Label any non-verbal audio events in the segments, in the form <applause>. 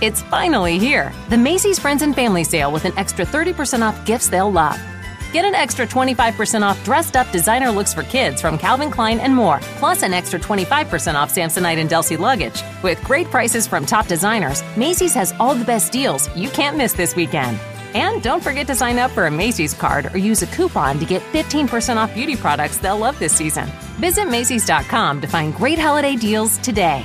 It's finally here. The Macy's Friends and Family Sale with an extra 30% off gifts they'll love. Get an extra 25% off dressed up designer looks for kids from Calvin Klein and more, plus an extra 25% off Samsonite and Delsey luggage. With great prices from top designers, Macy's has all the best deals you can't miss this weekend. And don't forget to sign up for a Macy's card or use a coupon to get 15% off beauty products they'll love this season. Visit Macy's.com to find great holiday deals today.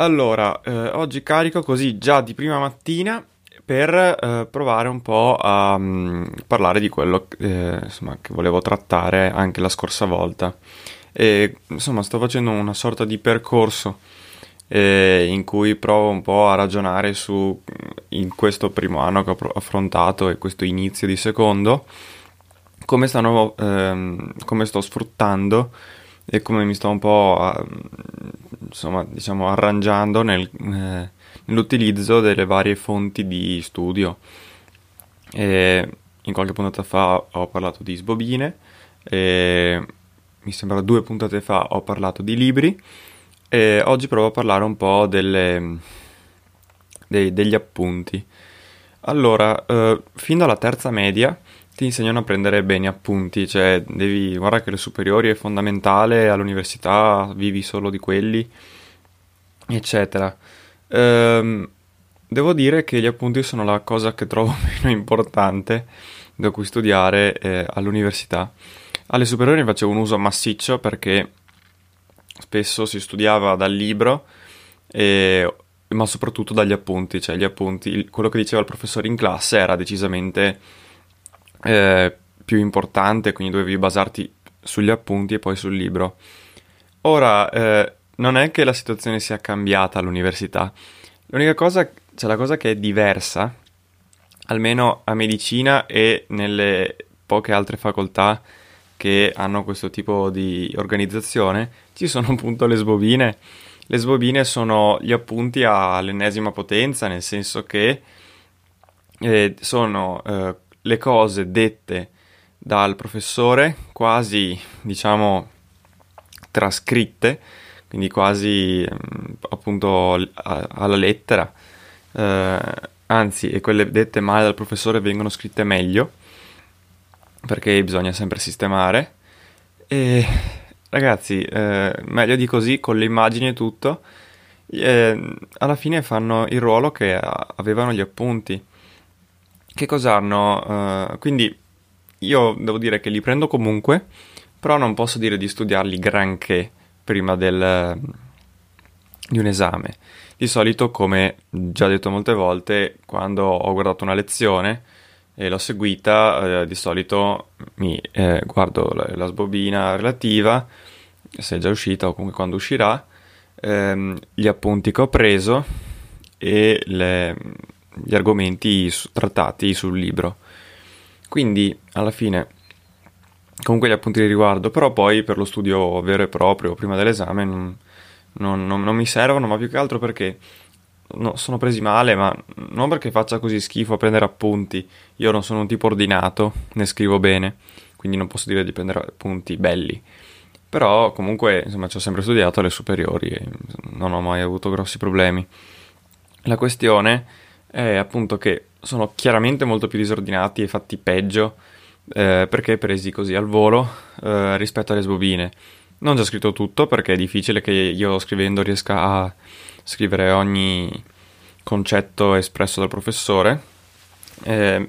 Allora, eh, oggi carico così già di prima mattina per eh, provare un po' a um, parlare di quello eh, insomma, che volevo trattare anche la scorsa volta. E, insomma, sto facendo una sorta di percorso eh, in cui provo un po' a ragionare su in questo primo anno che ho affrontato e questo inizio di secondo come, stanno, ehm, come sto sfruttando e come mi sto un po' insomma, diciamo, arrangiando nel, eh, nell'utilizzo delle varie fonti di studio. E in qualche puntata fa ho parlato di sbobine, mi sembra due puntate fa ho parlato di libri e oggi provo a parlare un po' delle, dei, degli appunti. Allora, eh, fin dalla terza media ti insegnano a prendere bene appunti, cioè devi, guarda che le superiori è fondamentale, all'università vivi solo di quelli, eccetera. Ehm, devo dire che gli appunti sono la cosa che trovo <laughs> meno importante da cui studiare eh, all'università. Alle superiori facevo un uso massiccio perché spesso si studiava dal libro, e, ma soprattutto dagli appunti, cioè gli appunti, quello che diceva il professore in classe era decisamente eh, più importante, quindi dovevi basarti sugli appunti e poi sul libro. Ora, eh, non è che la situazione sia cambiata all'università, l'unica cosa, cioè la cosa che è diversa, almeno a medicina e nelle poche altre facoltà che hanno questo tipo di organizzazione, ci sono appunto le sbobine. Le sbobine sono gli appunti all'ennesima potenza, nel senso che eh, sono eh, le cose dette dal professore quasi, diciamo, trascritte, quindi quasi appunto alla lettera, eh, anzi, e quelle dette male dal professore vengono scritte meglio, perché bisogna sempre sistemare. E ragazzi, eh, meglio di così, con le immagini e tutto, eh, alla fine fanno il ruolo che avevano gli appunti che cosa hanno? Uh, quindi io devo dire che li prendo comunque, però non posso dire di studiarli granché prima del, di un esame. Di solito, come già detto molte volte, quando ho guardato una lezione e l'ho seguita, eh, di solito mi eh, guardo la, la, sbobina relativa, se è già uscita o comunque quando uscirà, ehm, gli appunti che ho preso e le gli argomenti trattati sul libro. Quindi alla fine comunque gli appunti di riguardo, però poi per lo studio vero e proprio prima dell'esame non, non, non, non mi servono, ma più che altro perché no, sono presi male, ma non perché faccia così schifo a prendere appunti. Io non sono un tipo ordinato, ne scrivo bene, quindi non posso dire di prendere appunti belli. Però comunque, insomma, ci ho sempre studiato alle superiori e non ho mai avuto grossi problemi. La questione è appunto che sono chiaramente molto più disordinati e fatti peggio eh, perché presi così al volo eh, rispetto alle sbobine. Non già scritto tutto perché è difficile che io scrivendo riesca a scrivere ogni concetto espresso dal professore eh,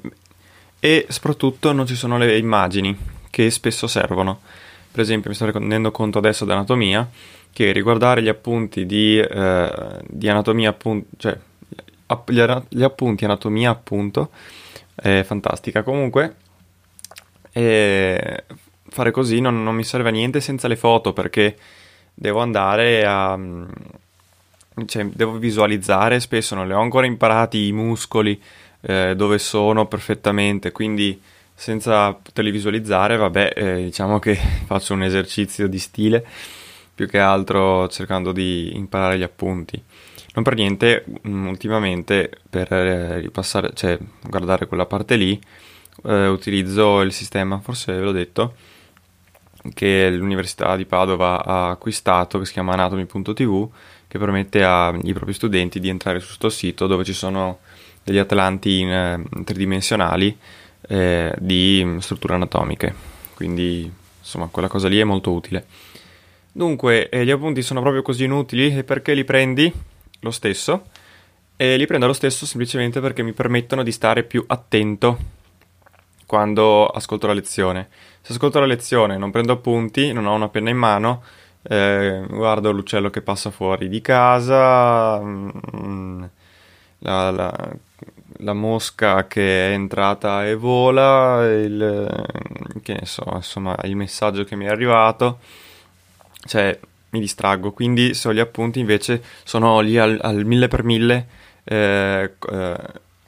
e soprattutto non ci sono le immagini che spesso servono. Per esempio mi sto rendendo conto adesso dell'anatomia che riguardare gli appunti di, eh, di anatomia, appunto, cioè gli, gli, appunti anatomia appunto, è fantastica. Comunque, eh, fare così non, non, mi serve a niente senza le foto perché devo andare a... Cioè, devo visualizzare, spesso non le ho ancora imparati i muscoli, eh, dove sono perfettamente, quindi senza poterli visualizzare, vabbè, eh, diciamo che <laughs> faccio un esercizio di stile più che altro cercando di imparare gli appunti. Non per niente, mm, ultimamente per eh, ripassare, cioè guardare quella parte lì, eh, utilizzo il sistema, forse ve l'ho detto, che l'Università di Padova ha acquistato, che si chiama anatomy.tv, che permette ai propri studenti di entrare su questo sito dove ci sono degli atlanti in, eh, tridimensionali eh, di strutture anatomiche. Quindi, insomma, quella cosa lì è molto utile. Dunque, eh, gli appunti sono proprio così inutili perché li prendi lo stesso? E li prendo lo stesso semplicemente perché mi permettono di stare più attento quando ascolto la lezione. Se ascolto la lezione non prendo appunti, non ho una penna in mano, eh, guardo l'uccello che passa fuori di casa, mm, la, la, la, mosca che è entrata e vola, il, che ne so, insomma, il messaggio che mi è arrivato cioè mi distraggo, quindi se ho gli appunti invece sono lì al, al mille per mille, eh, eh,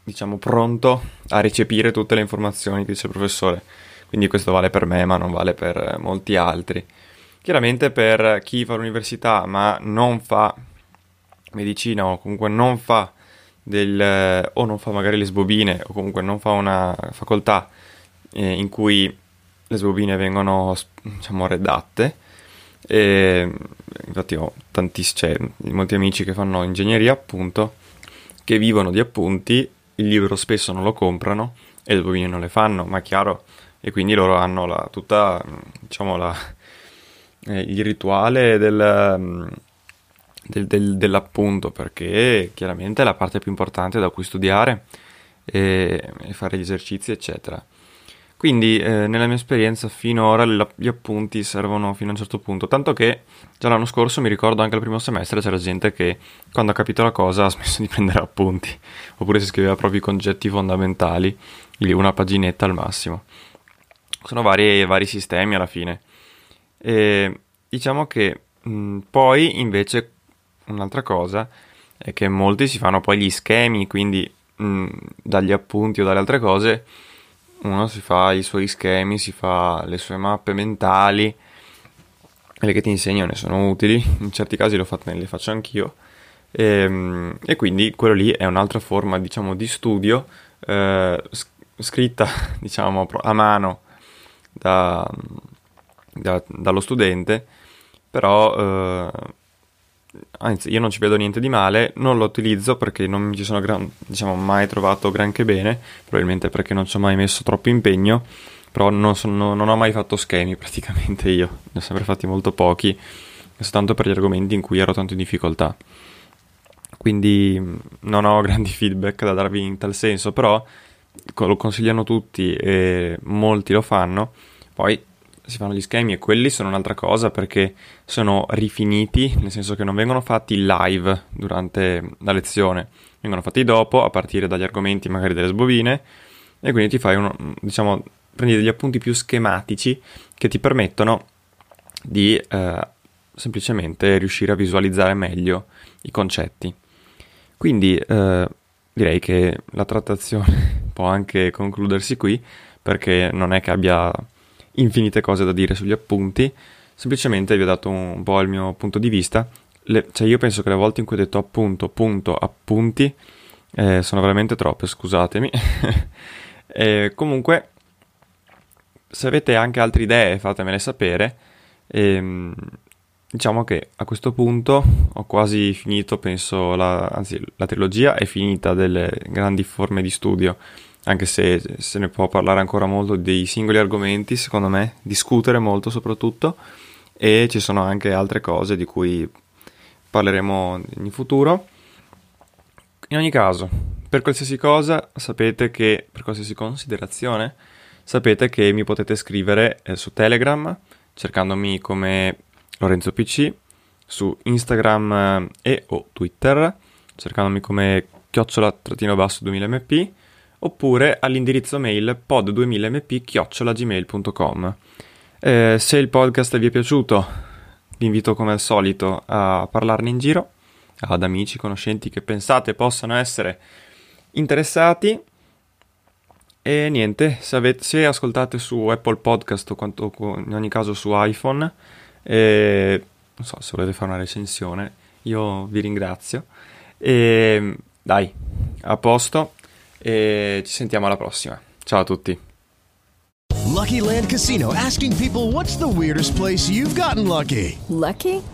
diciamo pronto a recepire tutte le informazioni che dice il professore. Quindi questo vale per me, ma non vale per molti altri. Chiaramente per chi fa l'università ma non fa medicina o comunque non fa del, o non fa magari le sbobine o comunque non fa una facoltà eh, in cui le sbobine vengono diciamo redatte e, infatti ho tantissimi, cioè, molti amici che fanno ingegneria appunto, che vivono di appunti, il libro spesso non lo comprano e le bobine non le fanno, ma chiaro, e quindi loro hanno la, tutta, diciamo, la, eh, il rituale del, del, del, dell'appunto, perché chiaramente è la parte più importante da cui studiare e, e fare gli esercizi, eccetera. Quindi eh, nella mia esperienza finora gli appunti servono fino a un certo punto, tanto che già l'anno scorso mi ricordo anche al primo semestre c'era gente che quando ha capito la cosa <laughs> ha smesso di prendere appunti, oppure si scriveva proprio i concetti fondamentali, una paginetta al massimo. Sono vari, vari sistemi alla fine. E diciamo che mh, poi invece un'altra cosa è che molti si fanno poi gli schemi, quindi mh, dagli appunti o dalle altre cose uno si fa i suoi schemi, si fa le sue mappe mentali, quelle che ti insegnano sono utili, in certi casi fate, le faccio anch'io, e, ehm, e, quindi quello lì è un'altra forma, diciamo, di studio eh, scritta, <laughs> diciamo, a mano da, da, dallo studente, però eh, anzi io non ci vedo niente di male, non lo utilizzo perché non mi ci sono gran, diciamo, mai trovato granché bene, probabilmente perché non ci ho mai messo troppo impegno, però non, sono, non ho mai fatto schemi <laughs> praticamente io, ne ho sempre fatti molto pochi, soltanto per gli argomenti in cui ero tanto in difficoltà. Quindi non ho grandi <laughs> feedback da darvi in tal senso, però lo consigliano tutti e molti lo fanno. Poi si fanno gli schemi e quelli sono un'altra cosa perché sono rifiniti, nel senso che non vengono fatti live durante la lezione, vengono fatti dopo a partire dagli argomenti magari delle sbobine e quindi ti fai uno, diciamo, prendi degli appunti più schematici che ti permettono di eh, semplicemente riuscire a visualizzare meglio i concetti. Quindi eh, direi che la trattazione <laughs> può anche concludersi qui perché non è che abbia infinite cose da dire sugli appunti, semplicemente vi ho dato un, po' il mio punto di vista. Le, cioè io penso che le volte in cui ho detto appunto, punto, appunti, eh, sono veramente troppe, scusatemi. <laughs> e comunque, se avete anche altre idee, fatemele sapere. Ehm, diciamo che a questo punto ho quasi finito, penso, la, anzi la trilogia è finita delle grandi forme di studio anche se se ne può parlare ancora molto dei singoli argomenti, secondo me, discutere molto soprattutto, e ci sono anche altre cose di cui parleremo in futuro. In ogni caso, per qualsiasi cosa sapete che, per qualsiasi considerazione, sapete che mi potete scrivere eh, su Telegram cercandomi come Lorenzo PC, su Instagram eh, e o Twitter cercandomi come chiocciola-basso2000mp oppure all'indirizzo mail pod2000mp chiocciolagmail.com. Eh, se il podcast vi è piaciuto, vi invito come al solito a parlarne in giro ad amici, conoscenti che pensate possano essere interessati. E niente, se, avete, se ascoltate su Apple Podcast o, quanto, in ogni caso su iPhone, eh, non so se volete fare una recensione, io vi ringrazio. E dai, a posto e ci sentiamo alla prossima. Ciao a tutti. Lucky Land Casino asking people what's the weirdest place you've gotten lucky? Lucky?